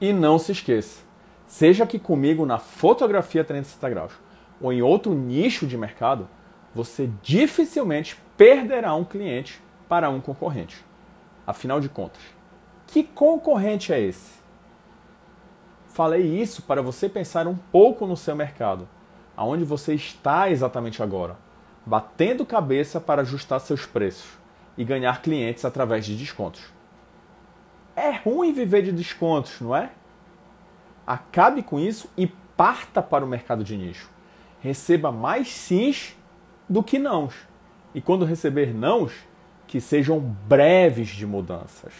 E não se esqueça, seja aqui comigo na fotografia 360 graus ou em outro nicho de mercado, você dificilmente perderá um cliente para um concorrente. Afinal de contas, que concorrente é esse? Falei isso para você pensar um pouco no seu mercado, aonde você está exatamente agora, batendo cabeça para ajustar seus preços e ganhar clientes através de descontos. É ruim viver de descontos, não é? Acabe com isso e parta para o mercado de nicho. Receba mais sims do que nãos. E quando receber nãos, que sejam breves de mudanças.